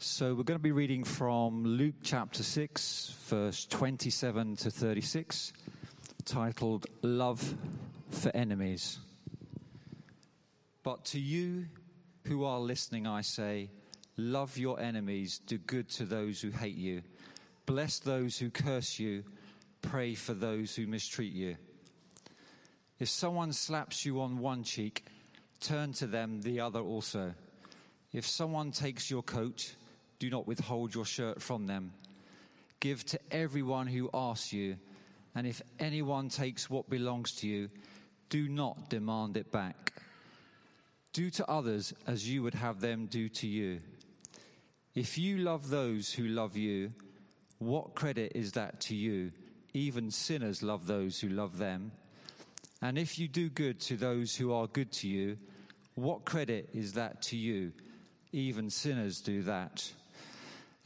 So we're going to be reading from Luke chapter 6, verse 27 to 36, titled Love for Enemies. But to you who are listening, I say, love your enemies, do good to those who hate you, bless those who curse you, pray for those who mistreat you. If someone slaps you on one cheek, turn to them the other also. If someone takes your coat, do not withhold your shirt from them. Give to everyone who asks you, and if anyone takes what belongs to you, do not demand it back. Do to others as you would have them do to you. If you love those who love you, what credit is that to you? Even sinners love those who love them. And if you do good to those who are good to you, what credit is that to you? Even sinners do that.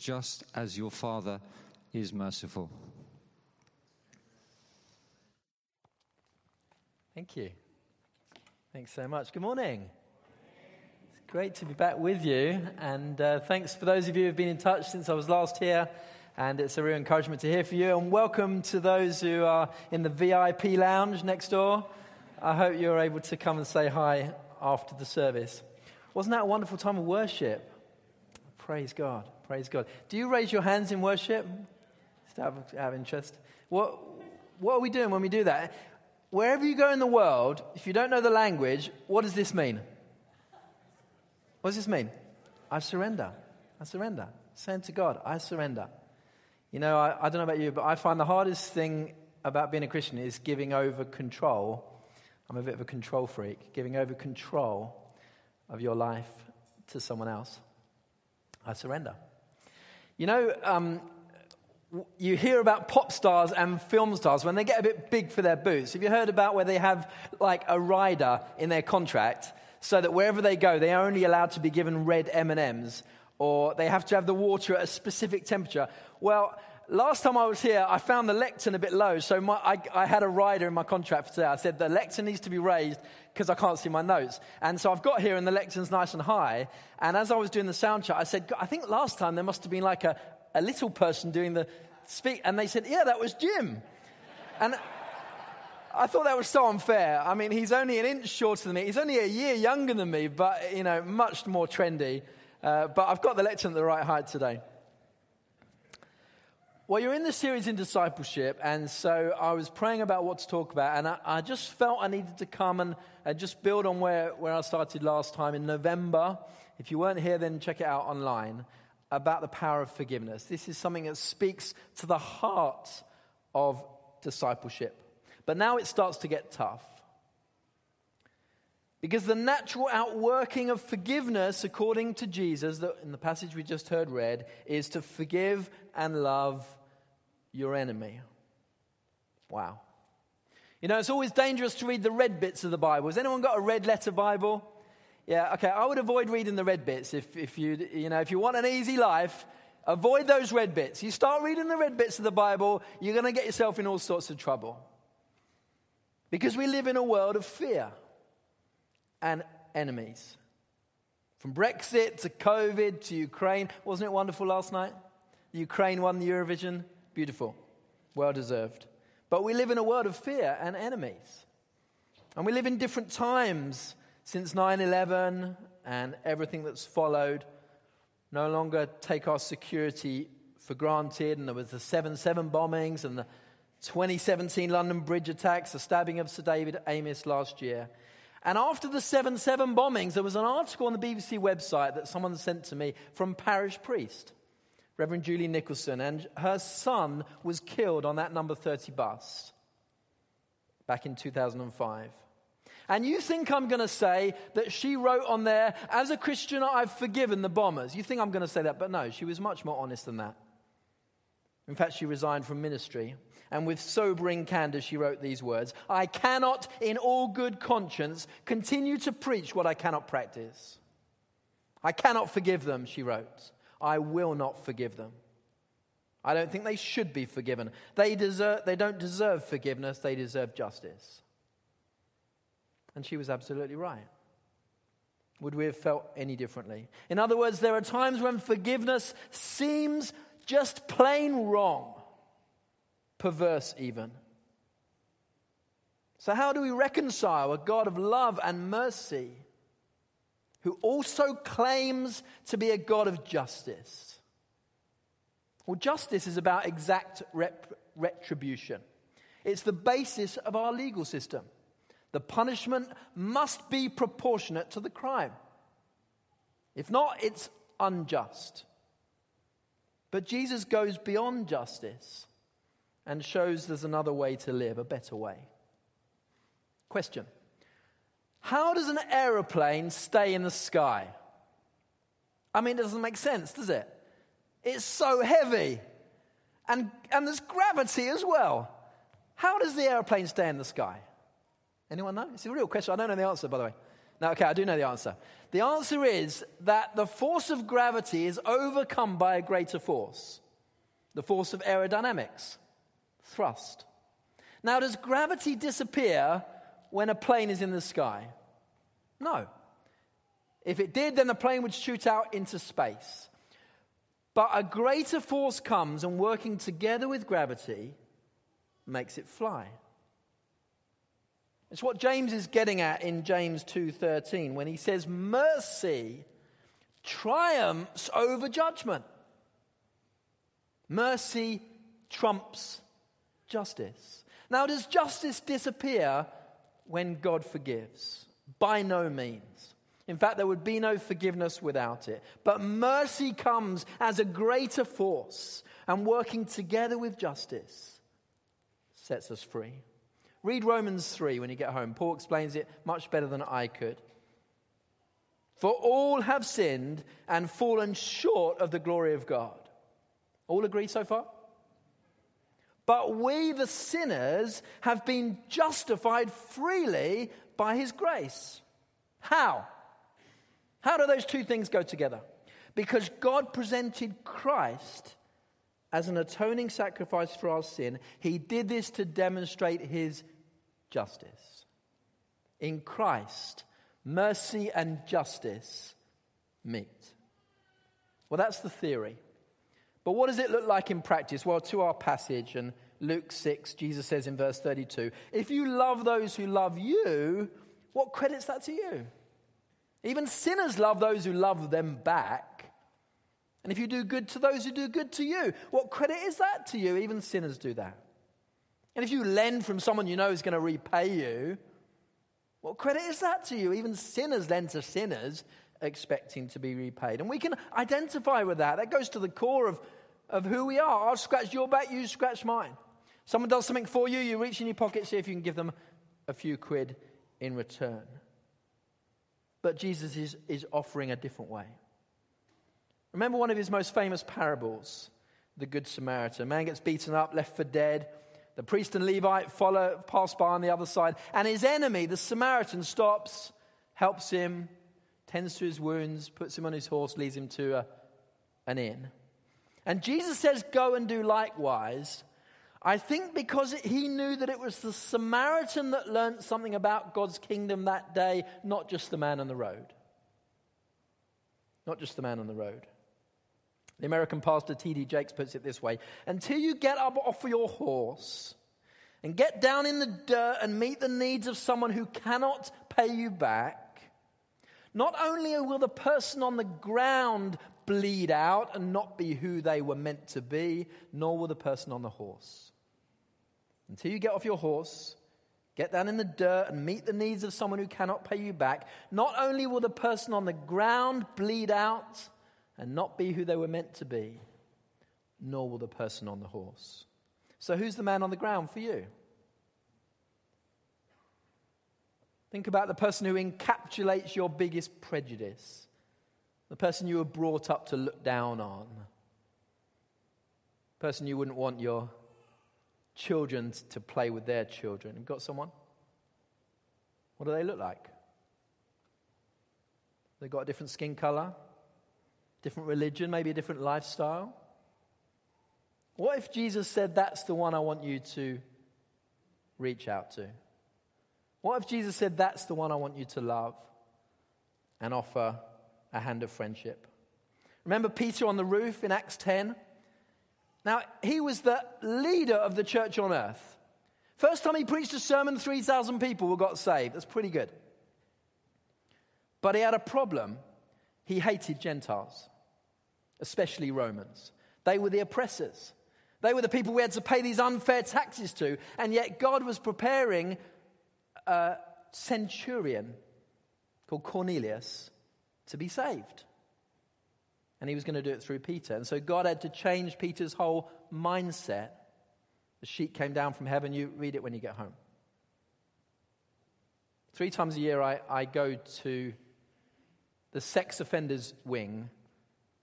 just as your Father is merciful. Thank you. Thanks so much. Good morning. It's great to be back with you. And uh, thanks for those of you who have been in touch since I was last here. And it's a real encouragement to hear from you. And welcome to those who are in the VIP lounge next door. I hope you're able to come and say hi after the service. Wasn't that a wonderful time of worship? Praise God. Praise God. Do you raise your hands in worship? Out of interest. What, what are we doing when we do that? Wherever you go in the world, if you don't know the language, what does this mean? What does this mean? I surrender. I surrender. Saying to God, I surrender. You know, I, I don't know about you, but I find the hardest thing about being a Christian is giving over control. I'm a bit of a control freak. Giving over control of your life to someone else. I surrender. You know, um, you hear about pop stars and film stars when they get a bit big for their boots. Have you heard about where they have like a rider in their contract so that wherever they go, they are only allowed to be given red M&Ms or they have to have the water at a specific temperature? Well, last time I was here, I found the lectern a bit low, so my, I, I, had a rider in my contract for today. I said the lectern needs to be raised because I can't see my notes. And so I've got here, and the lectern's nice and high. And as I was doing the sound check, I said, I think last time there must have been like a, a little person doing the speak. And they said, Yeah, that was Jim. And I thought that was so unfair. I mean, he's only an inch shorter than me. He's only a year younger than me, but, you know, much more trendy. Uh, but I've got the lectern at the right height today. Well, you're in the series in discipleship, and so I was praying about what to talk about, and I, I just felt I needed to come and, and just build on where, where I started last time in November. If you weren't here, then check it out online about the power of forgiveness. This is something that speaks to the heart of discipleship. But now it starts to get tough. Because the natural outworking of forgiveness, according to Jesus, that in the passage we just heard read, is to forgive and love your enemy. Wow. You know, it's always dangerous to read the red bits of the Bible. Has anyone got a red letter Bible? Yeah, okay, I would avoid reading the red bits if, if you, you know, if you want an easy life, avoid those red bits. You start reading the red bits of the Bible, you're going to get yourself in all sorts of trouble. Because we live in a world of fear and enemies. From Brexit to COVID to Ukraine. Wasn't it wonderful last night? Ukraine won the Eurovision. Beautiful. Well deserved. But we live in a world of fear and enemies. And we live in different times since 9 11 and everything that's followed, no longer take our security for granted. And there was the 7 7 bombings and the 2017 London Bridge attacks, the stabbing of Sir David Amess last year. And after the 7 7 bombings, there was an article on the BBC website that someone sent to me from parish priest, Reverend Julie Nicholson, and her son was killed on that number 30 bus back in 2005. And you think I'm going to say that she wrote on there, as a Christian, I've forgiven the bombers. You think I'm going to say that, but no, she was much more honest than that. In fact, she resigned from ministry. And with sobering candor, she wrote these words I cannot, in all good conscience, continue to preach what I cannot practice. I cannot forgive them, she wrote. I will not forgive them. I don't think they should be forgiven. They, deserve, they don't deserve forgiveness, they deserve justice. And she was absolutely right. Would we have felt any differently? In other words, there are times when forgiveness seems just plain wrong, perverse even. So, how do we reconcile a God of love and mercy who also claims to be a God of justice? Well, justice is about exact rep- retribution, it's the basis of our legal system. The punishment must be proportionate to the crime. If not, it's unjust. But Jesus goes beyond justice and shows there's another way to live, a better way. Question How does an aeroplane stay in the sky? I mean, it doesn't make sense, does it? It's so heavy. And, and there's gravity as well. How does the aeroplane stay in the sky? Anyone know? It's a real question. I don't know the answer, by the way. No, okay, I do know the answer. The answer is that the force of gravity is overcome by a greater force the force of aerodynamics, thrust. Now, does gravity disappear when a plane is in the sky? No. If it did, then the plane would shoot out into space. But a greater force comes, and working together with gravity makes it fly. It's what James is getting at in James 2:13 when he says mercy triumphs over judgment. Mercy trumps justice. Now does justice disappear when God forgives? By no means. In fact, there would be no forgiveness without it. But mercy comes as a greater force, and working together with justice sets us free. Read Romans 3 when you get home. Paul explains it much better than I could. For all have sinned and fallen short of the glory of God. All agree so far? But we, the sinners, have been justified freely by his grace. How? How do those two things go together? Because God presented Christ as an atoning sacrifice for our sin, he did this to demonstrate his justice. In Christ, mercy and justice meet. Well, that's the theory. But what does it look like in practice? Well, to our passage and Luke 6, Jesus says in verse 32 If you love those who love you, what credits that to you? Even sinners love those who love them back. And if you do good to those who do good to you, what credit is that to you? Even sinners do that. And if you lend from someone you know is going to repay you, what credit is that to you? Even sinners lend to sinners expecting to be repaid. And we can identify with that. That goes to the core of, of who we are. I'll scratch your back, you scratch mine. Someone does something for you, you reach in your pocket, see if you can give them a few quid in return. But Jesus is, is offering a different way. Remember one of his most famous parables, the Good Samaritan. A man gets beaten up, left for dead. The priest and Levite follow, pass by on the other side, and his enemy, the Samaritan, stops, helps him, tends to his wounds, puts him on his horse, leads him to a, an inn. And Jesus says, Go and do likewise. I think because he knew that it was the Samaritan that learnt something about God's kingdom that day, not just the man on the road. Not just the man on the road. The American pastor T.D. Jakes puts it this way Until you get up off your horse and get down in the dirt and meet the needs of someone who cannot pay you back, not only will the person on the ground bleed out and not be who they were meant to be, nor will the person on the horse. Until you get off your horse, get down in the dirt and meet the needs of someone who cannot pay you back, not only will the person on the ground bleed out, and not be who they were meant to be, nor will the person on the horse. So, who's the man on the ground for you? Think about the person who encapsulates your biggest prejudice, the person you were brought up to look down on. Person you wouldn't want your children to play with their children. You've got someone? What do they look like? They've got a different skin color, different religion, maybe a different lifestyle. What if Jesus said, That's the one I want you to reach out to? What if Jesus said, That's the one I want you to love and offer a hand of friendship? Remember Peter on the roof in Acts 10? Now, he was the leader of the church on earth. First time he preached a sermon, 3,000 people were got saved. That's pretty good. But he had a problem. He hated Gentiles, especially Romans. They were the oppressors. They were the people we had to pay these unfair taxes to. And yet God was preparing a centurion called Cornelius to be saved. And he was going to do it through Peter. And so God had to change Peter's whole mindset. The sheet came down from heaven. You read it when you get home. Three times a year, I, I go to the sex offenders wing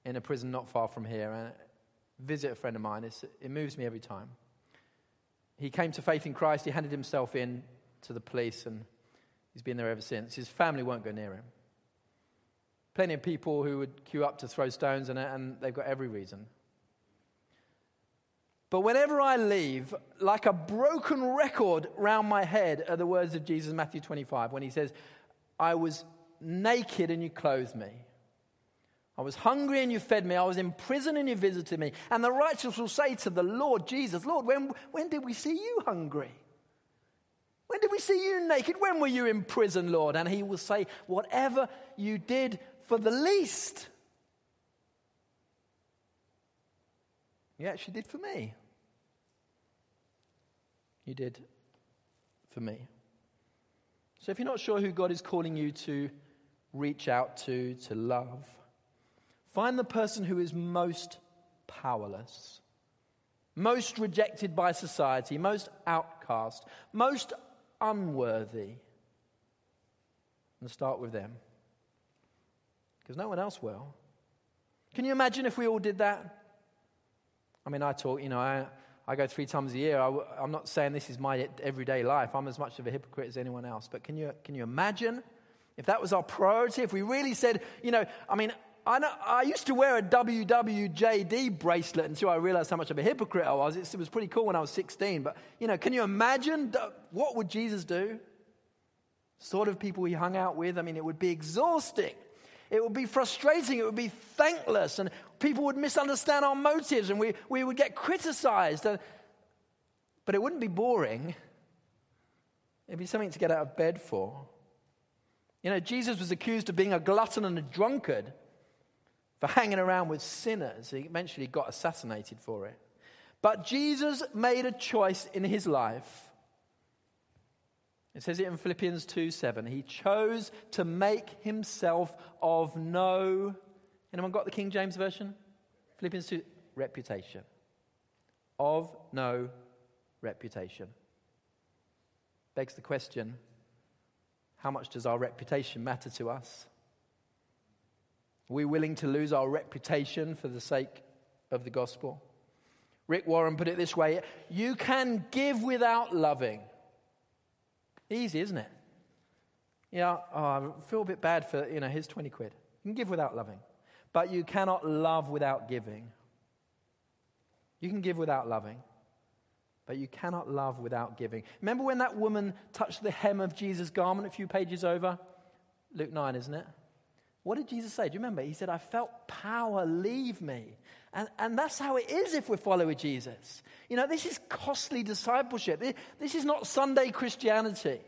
in a prison not far from here and visit a friend of mine. It's, it moves me every time. He came to faith in Christ. He handed himself in to the police, and he's been there ever since. His family won't go near him. Plenty of people who would queue up to throw stones, and, and they've got every reason. But whenever I leave, like a broken record round my head are the words of Jesus, Matthew 25, when he says, I was naked and you clothed me. I was hungry and you fed me. I was in prison and you visited me. And the righteous will say to the Lord Jesus, Lord, when, when did we see you hungry? When did we see you naked? When were you in prison, Lord? And he will say, Whatever you did for the least, you actually did for me. You did for me. So if you're not sure who God is calling you to reach out to, to love, find the person who is most powerless, most rejected by society, most outcast, most unworthy, and start with them. Because no one else will. Can you imagine if we all did that? I mean, I talk, you know, I, I go three times a year. I, am not saying this is my everyday life. I'm as much of a hypocrite as anyone else. But can you, can you imagine if that was our priority? If we really said, you know, I mean, I, know, I used to wear a WWJD bracelet until I realized how much of a hypocrite I was. It, was pretty cool when I was 16. But, you know, can you imagine what would Jesus do? Sort of people he hung out with. I mean, it would be exhausting. It would be frustrating. It would be thankless. And people would misunderstand our motives and we, we would get criticized. But it wouldn't be boring. It'd be something to get out of bed for. You know, Jesus was accused of being a glutton and a drunkard for hanging around with sinners. He eventually got assassinated for it. But Jesus made a choice in his life. It says it in Philippians 2 7. He chose to make himself of no. Anyone got the King James Version? Philippians 2 reputation. Of no reputation. Begs the question how much does our reputation matter to us? Are we willing to lose our reputation for the sake of the gospel? Rick Warren put it this way You can give without loving. Easy, isn't it? Yeah, oh, I feel a bit bad for, you know, here's 20 quid. You can give without loving. But you cannot love without giving. You can give without loving, but you cannot love without giving. Remember when that woman touched the hem of Jesus' garment a few pages over? Luke 9, isn't it? What did Jesus say? Do you remember? He said, I felt power leave me. And, and that's how it is if we're following Jesus. You know, this is costly discipleship. This is not Sunday Christianity.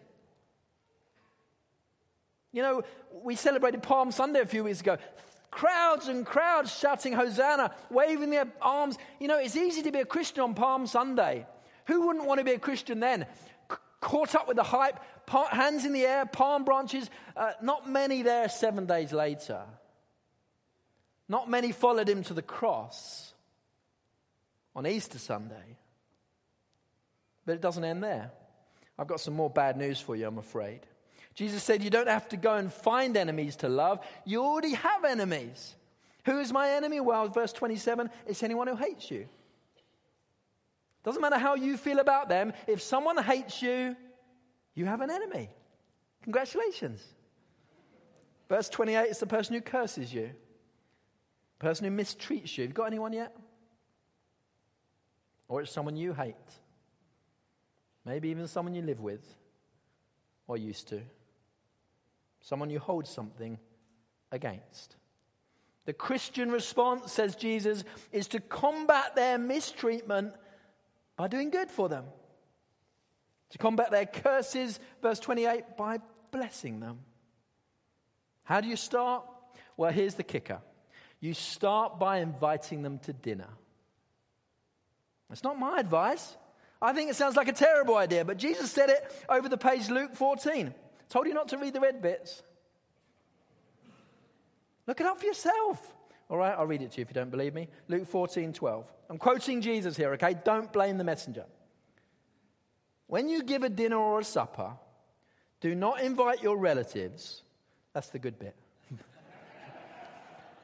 You know, we celebrated Palm Sunday a few weeks ago. Crowds and crowds shouting Hosanna, waving their arms. You know, it's easy to be a Christian on Palm Sunday. Who wouldn't want to be a Christian then? Caught up with the hype, hands in the air, palm branches. Uh, not many there seven days later. Not many followed him to the cross on Easter Sunday. But it doesn't end there. I've got some more bad news for you, I'm afraid. Jesus said, You don't have to go and find enemies to love, you already have enemies. Who is my enemy? Well, verse 27 it's anyone who hates you. Doesn't matter how you feel about them, if someone hates you, you have an enemy. Congratulations. Verse 28 is the person who curses you, The person who mistreats you. Have you got anyone yet? Or it's someone you hate. Maybe even someone you live with or used to. Someone you hold something against. The Christian response, says Jesus, is to combat their mistreatment by doing good for them. To combat their curses, verse 28, by blessing them. How do you start? Well, here's the kicker you start by inviting them to dinner. It's not my advice. I think it sounds like a terrible idea, but Jesus said it over the page, Luke 14. Told you not to read the red bits. Look it up for yourself. All right, I'll read it to you if you don't believe me. Luke 14, 12. I'm quoting Jesus here, okay? Don't blame the messenger. When you give a dinner or a supper, do not invite your relatives. That's the good bit.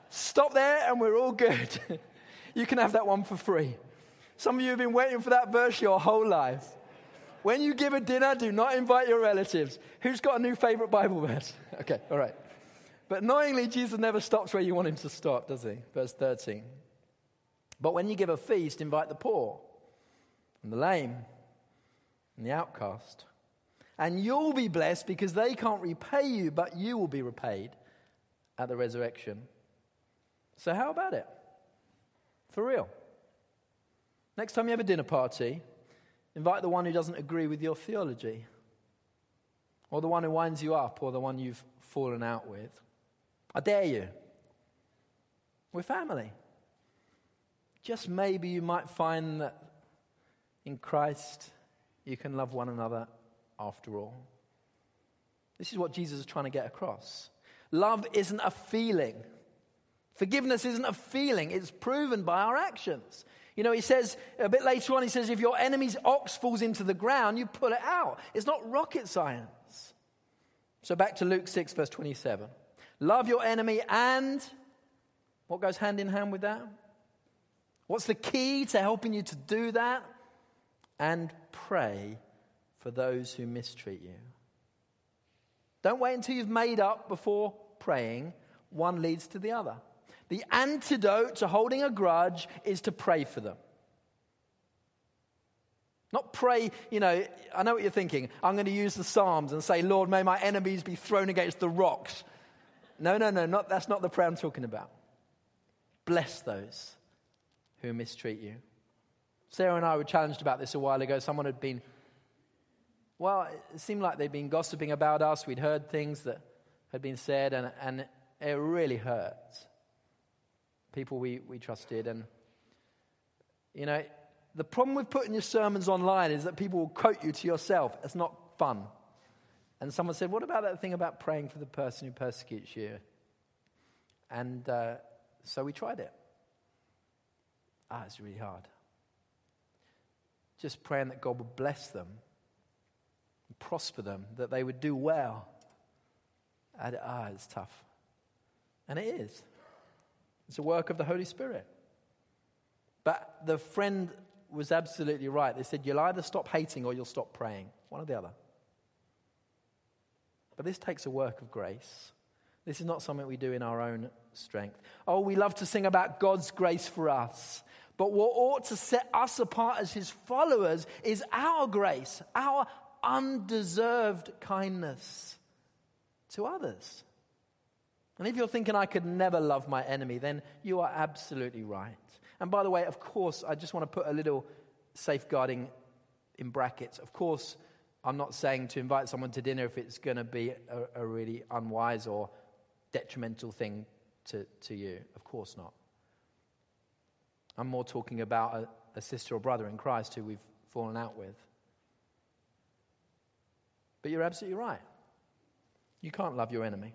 Stop there and we're all good. you can have that one for free. Some of you have been waiting for that verse your whole life. When you give a dinner, do not invite your relatives. Who's got a new favorite Bible verse? Okay, all right. But annoyingly, Jesus never stops where you want him to stop, does he? Verse 13. But when you give a feast, invite the poor and the lame and the outcast. And you'll be blessed because they can't repay you, but you will be repaid at the resurrection. So, how about it? For real. Next time you have a dinner party, invite the one who doesn't agree with your theology, or the one who winds you up, or the one you've fallen out with. I dare you. We're family. Just maybe you might find that in Christ you can love one another after all. This is what Jesus is trying to get across. Love isn't a feeling. Forgiveness isn't a feeling, it's proven by our actions. You know, he says a bit later on, he says, if your enemy's ox falls into the ground, you pull it out. It's not rocket science. So back to Luke 6, verse 27. Love your enemy and what goes hand in hand with that? What's the key to helping you to do that? And pray for those who mistreat you. Don't wait until you've made up before praying. One leads to the other. The antidote to holding a grudge is to pray for them. Not pray, you know, I know what you're thinking. I'm going to use the Psalms and say, Lord, may my enemies be thrown against the rocks. No, no, no, not, that's not the prayer I'm talking about. Bless those who mistreat you. Sarah and I were challenged about this a while ago. Someone had been, well, it seemed like they'd been gossiping about us. We'd heard things that had been said, and, and it really hurt people we, we trusted. And, you know, the problem with putting your sermons online is that people will quote you to yourself. It's not fun. And someone said, What about that thing about praying for the person who persecutes you? And uh, so we tried it. Ah, it's really hard. Just praying that God would bless them, prosper them, that they would do well. And, ah, it's tough. And it is. It's a work of the Holy Spirit. But the friend was absolutely right. They said, You'll either stop hating or you'll stop praying. One or the other. But this takes a work of grace. This is not something we do in our own strength. Oh, we love to sing about God's grace for us. But what ought to set us apart as his followers is our grace, our undeserved kindness to others. And if you're thinking, I could never love my enemy, then you are absolutely right. And by the way, of course, I just want to put a little safeguarding in brackets. Of course, I'm not saying to invite someone to dinner if it's going to be a, a really unwise or detrimental thing to, to you. Of course not. I'm more talking about a, a sister or brother in Christ who we've fallen out with. But you're absolutely right. You can't love your enemy.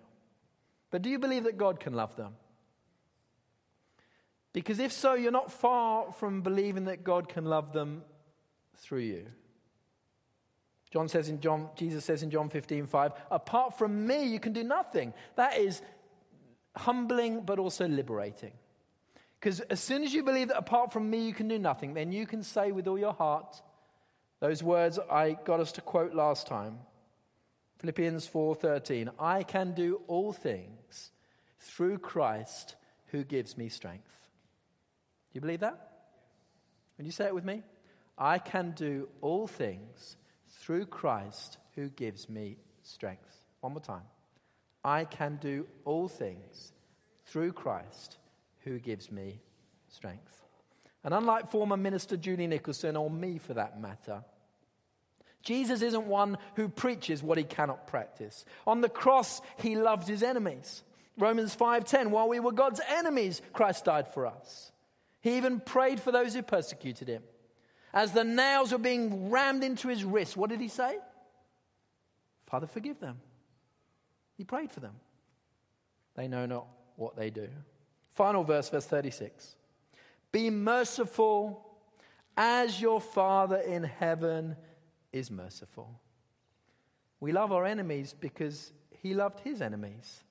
But do you believe that God can love them? Because if so, you're not far from believing that God can love them through you. John says in John, Jesus says in John 15, 5, apart from me, you can do nothing. That is humbling, but also liberating. Because as soon as you believe that apart from me you can do nothing, then you can say with all your heart those words I got us to quote last time. Philippians 4:13, I can do all things through Christ who gives me strength. Do you believe that? Can you say it with me? I can do all things through Christ who gives me strength. One more time. I can do all things through Christ who gives me strength. And unlike former Minister Julie Nicholson, or me for that matter, Jesus isn't one who preaches what he cannot practice. On the cross, he loved his enemies. Romans 5:10 while we were God's enemies Christ died for us. He even prayed for those who persecuted him. As the nails were being rammed into his wrist, what did he say? Father, forgive them. He prayed for them. They know not what they do. Final verse, verse 36. Be merciful as your Father in heaven is merciful. We love our enemies because he loved his enemies,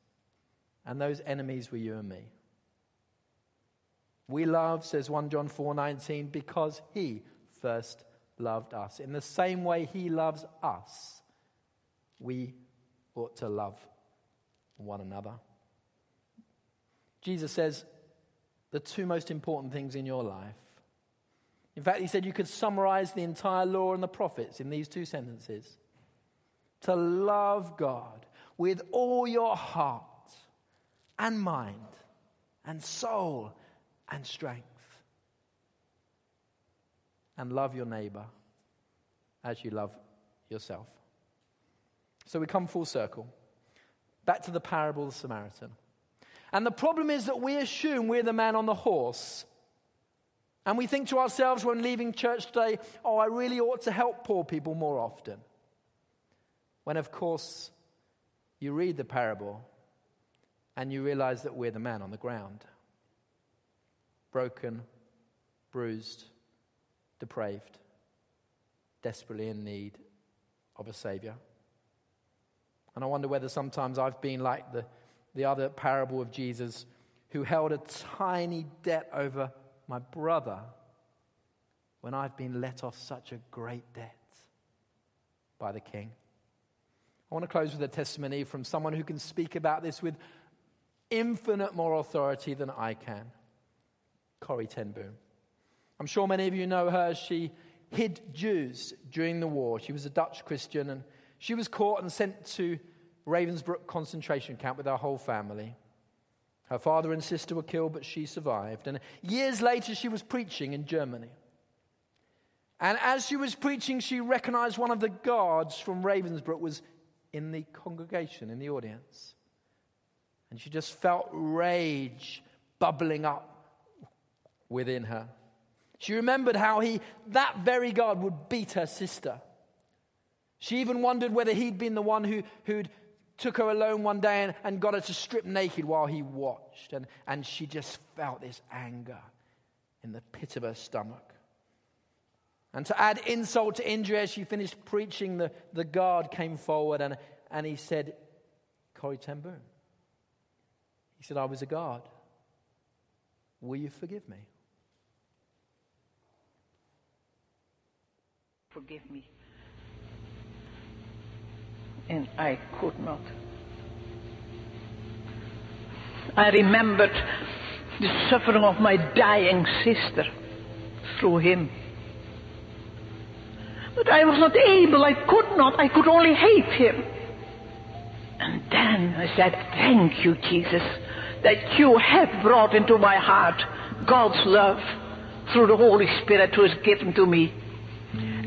and those enemies were you and me. We love, says 1 John 4:19, because he first loved us. In the same way he loves us, we ought to love one another. Jesus says the two most important things in your life. In fact, he said you could summarize the entire law and the prophets in these two sentences to love God with all your heart and mind and soul and strength, and love your neighbor as you love yourself. So we come full circle back to the parable of the Samaritan. And the problem is that we assume we're the man on the horse. And we think to ourselves when leaving church today, oh, I really ought to help poor people more often. When, of course, you read the parable and you realize that we're the man on the ground broken, bruised, depraved, desperately in need of a Savior. And I wonder whether sometimes I've been like the the other parable of Jesus, who held a tiny debt over my brother when I've been let off such a great debt by the king. I want to close with a testimony from someone who can speak about this with infinite more authority than I can Corrie Ten Boom. I'm sure many of you know her. She hid Jews during the war. She was a Dutch Christian and she was caught and sent to Ravensbrück concentration camp with her whole family. Her father and sister were killed, but she survived. And years later, she was preaching in Germany. And as she was preaching, she recognized one of the guards from Ravensbrück was in the congregation, in the audience. And she just felt rage bubbling up within her. She remembered how he, that very guard, would beat her sister. She even wondered whether he'd been the one who, who'd took her alone one day and, and got her to strip naked while he watched. And, and she just felt this anger in the pit of her stomach. And to add insult to injury, as she finished preaching, the, the guard came forward and, and he said, Corrie Ten. He said, I was a guard. Will you forgive me? Forgive me and I could not. I remembered the suffering of my dying sister through him. But I was not able, I could not, I could only hate him. And then I said, Thank you, Jesus, that you have brought into my heart God's love through the Holy Spirit who is given to me.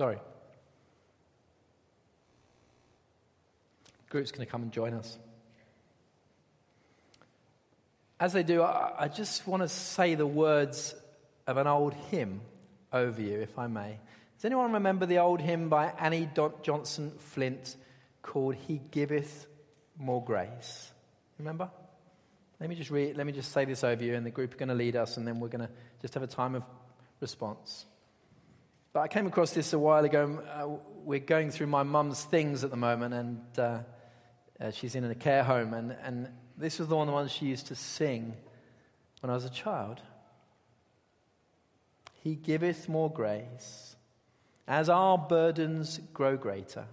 Sorry. Group's going to come and join us. as they do, I, I just want to say the words of an old hymn over you, if I may. Does anyone remember the old hymn by Annie Johnson Flint called He Giveth More Grace? Remember? Let me just read, let me just say this over you, and the group are going to lead us, and then we're going to just have a time of response. But I came across this a while ago. Uh, we're going through my mum's things at the moment, and uh, uh, she's in a care home, and, and this was the one the one she used to sing when I was a child. He giveth more grace as our burdens grow greater.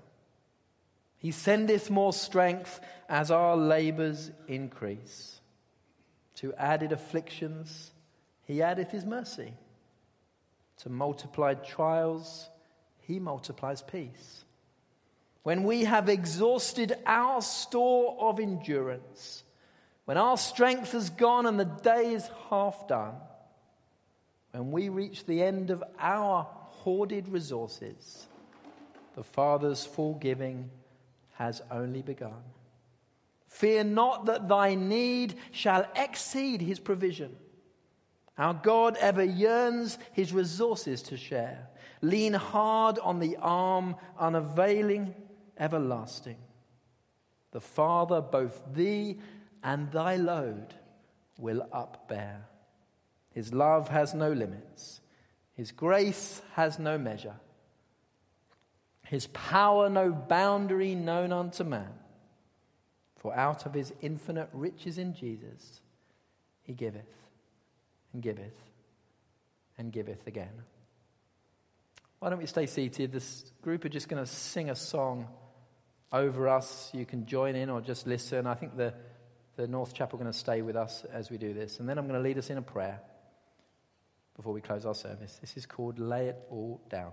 He sendeth more strength as our labors increase. To added afflictions, he addeth his mercy. To multiplied trials, he multiplies peace. When we have exhausted our store of endurance, when our strength has gone and the day is half done, when we reach the end of our hoarded resources, the Father's full giving has only begun. Fear not that thy need shall exceed his provision. Our God ever yearns his resources to share. Lean hard on the arm, unavailing, everlasting. The Father, both thee and thy load, will upbear. His love has no limits, his grace has no measure, his power no boundary known unto man. For out of his infinite riches in Jesus, he giveth giveth and giveth again. Why don't we stay seated? This group are just going to sing a song over us. You can join in or just listen. I think the, the North Chapel are going to stay with us as we do this. And then I'm going to lead us in a prayer before we close our service. This is called Lay It All Down.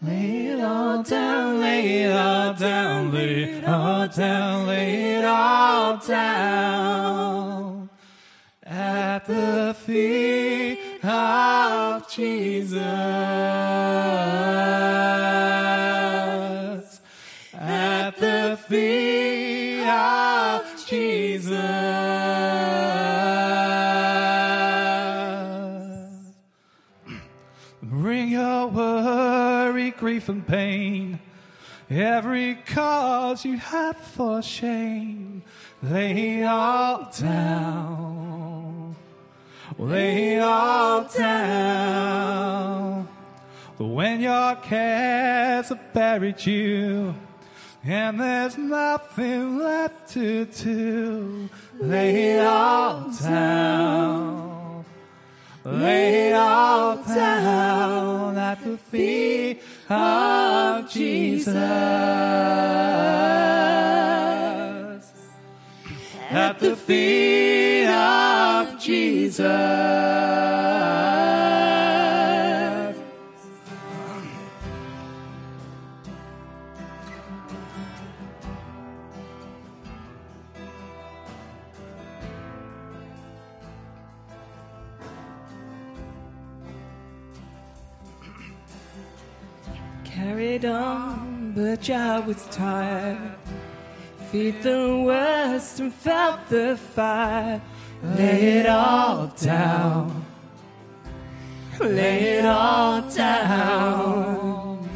Lay it all down, lay it all down, lay it all down, lay it all down at the feet of Jesus. At the feet of Jesus. Grief, and pain. Every cause you have for shame. Lay all down. Lay all down. When your cares have buried you and there's nothing left to do, lay all down. Lay all down at the feet of Jesus. At the feet of Jesus. On, but Jah was tired. Feed the worst and felt the fire. Lay it all down. Lay it all down.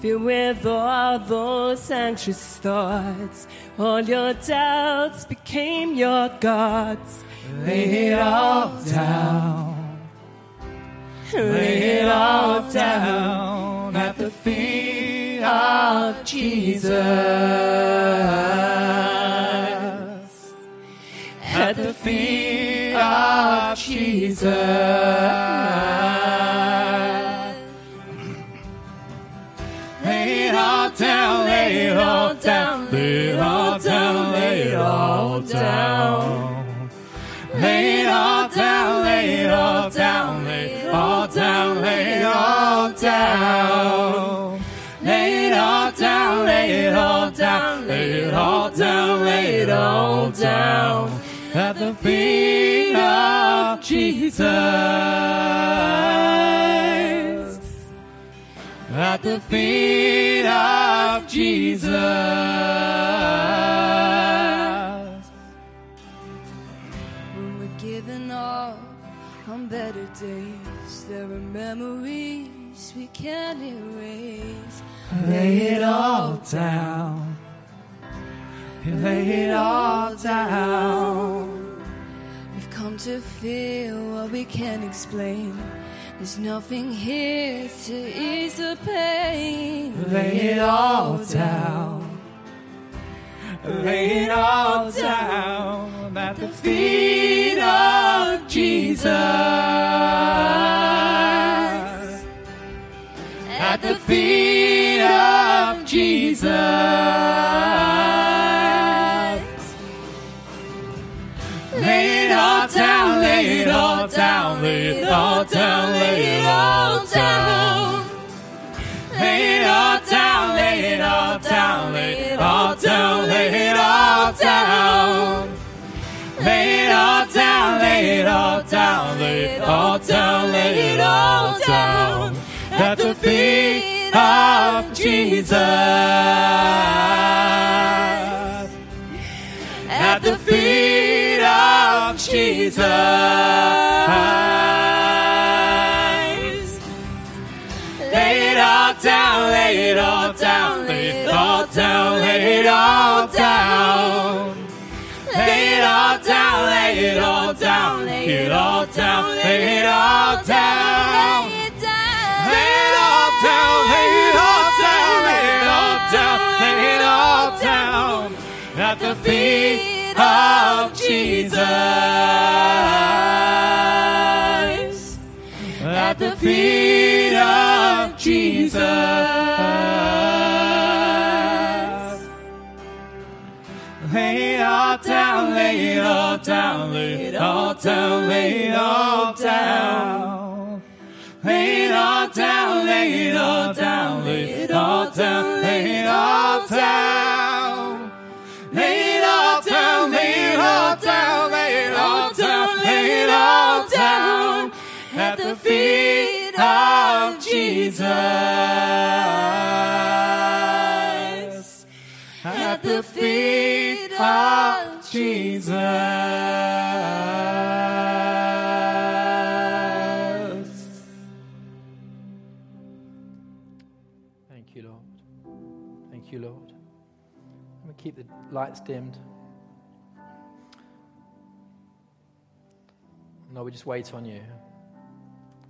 Filled with all those anxious thoughts. All your doubts became your gods. Lay it all down. Lay it all down feet of Jesus. At the feet of Jesus. Lay it all down, lay it all down, lay it all down, lay it all down. It all down, lay it all down. At the feet of Jesus. At the feet of Jesus. When we're giving up on better days, there are memories we can't erase. Lay it all down. Lay it all down. We've come to feel what we can't explain. There's nothing here to ease the pain. Lay it all down. Lay it all down at the feet of Jesus. At the feet of Jesus. It all down, lay it all down. Lay it all down, lay it all down, lay it all down, lay it all down. Lay it all down, lay it all down, lay it all down, lay it all down. At the feet of Jesus. At the feet of Jesus. Lay it all down, lay it all down, lay it all down, lay it all down. Lay it all down, lay it all down, lay it all down, lay it all down. Lay it all down, lay it all down, lay it all down, lay it all down at the feet of Jesus. The feet of Jesus. Lay it all down, lay it all down, lay it all down, lay it all down. Lay it all down, lay it all down, lay it all down, lay it all down. Lay it the feet of Jesus. At the feet of Jesus. Thank you, Lord. Thank you, Lord. Going to keep the lights dimmed. Lord, we just wait on you.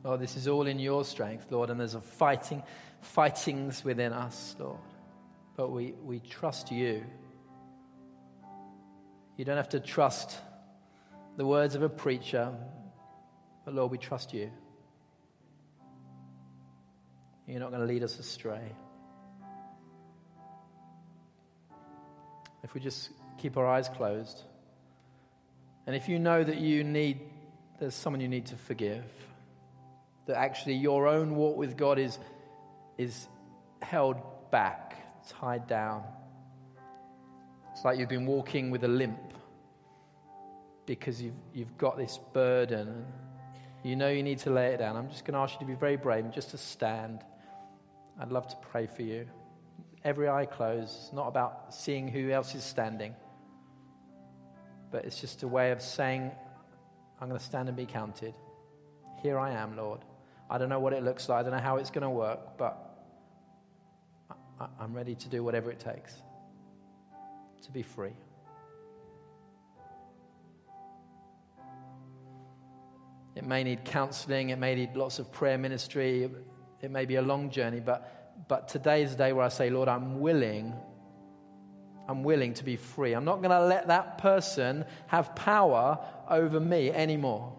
Lord, this is all in your strength, Lord, and there's a fighting, fightings within us, Lord. But we, we trust you. You don't have to trust the words of a preacher, but Lord, we trust you. You're not going to lead us astray. If we just keep our eyes closed, and if you know that you need, there's someone you need to forgive, that actually your own walk with God is, is held back, tied down. It's like you've been walking with a limp because you've, you've got this burden. You know you need to lay it down. I'm just going to ask you to be very brave and just to stand. I'd love to pray for you. Every eye closed. It's not about seeing who else is standing, but it's just a way of saying, I'm going to stand and be counted. Here I am, Lord. I don't know what it looks like. I don't know how it's going to work, but I, I'm ready to do whatever it takes to be free. It may need counseling, it may need lots of prayer ministry, it may be a long journey, but, but today is the day where I say, Lord, I'm willing. I'm willing to be free. I'm not going to let that person have power over me anymore.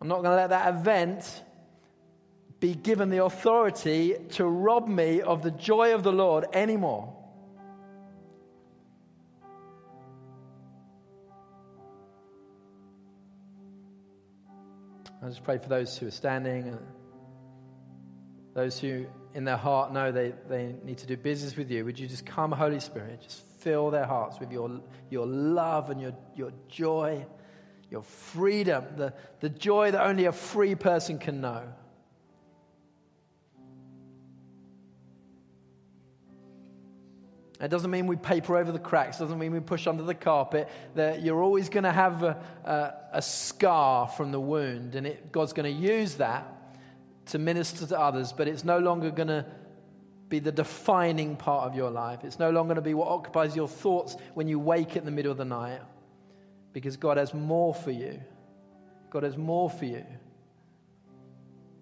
I'm not going to let that event be given the authority to rob me of the joy of the Lord anymore. I just pray for those who are standing, and those who in their heart know they, they need to do business with you. Would you just come, Holy Spirit, just fill their hearts with your, your love and your, your joy, your freedom, the, the joy that only a free person can know. It doesn't mean we paper over the cracks, it doesn't mean we push under the carpet, that you're always going to have a, a, a, scar from the wound, and it, God's going to use that to minister to others, but it's no longer going to be the defining part of your life. It's no longer going to be what occupies your thoughts when you wake in the middle of the night because God has more for you. God has more for you.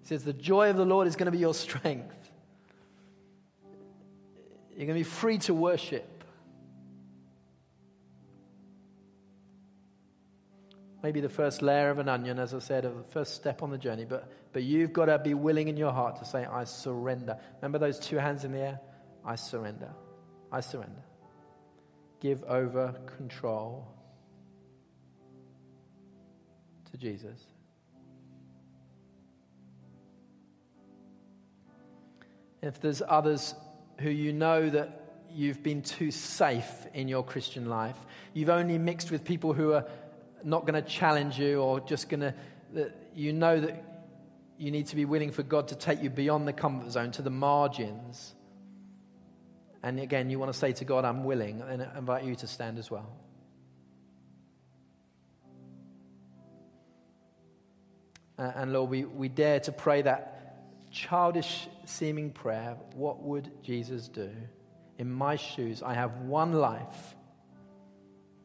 He says, The joy of the Lord is going to be your strength. You're going to be free to worship. Maybe the first layer of an onion, as I said, of the first step on the journey, but, but you've got to be willing in your heart to say, I surrender. Remember those two hands in the air? I surrender. I surrender. Give over control Jesus. If there's others who you know that you've been too safe in your Christian life, you've only mixed with people who are not going to challenge you or just going to, you know that you need to be willing for God to take you beyond the comfort zone to the margins. And again, you want to say to God, I'm willing, and I invite you to stand as well. Uh, and Lord, we, we dare to pray that childish seeming prayer, what would Jesus do? In my shoes, I have one life.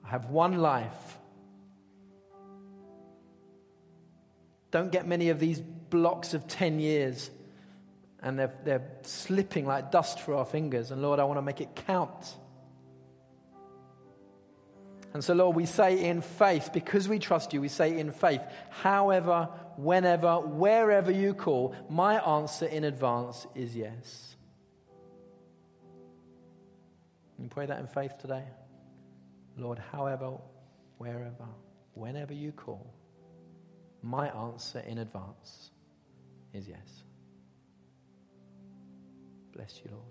I have one life. Don't get many of these blocks of 10 years and they're, they're slipping like dust through our fingers. And Lord, I want to make it count. And so, Lord, we say in faith, because we trust you, we say in faith, however, whenever, wherever you call, my answer in advance is yes. You pray that in faith today? Lord, however, wherever, whenever you call, my answer in advance is yes. Bless you, Lord.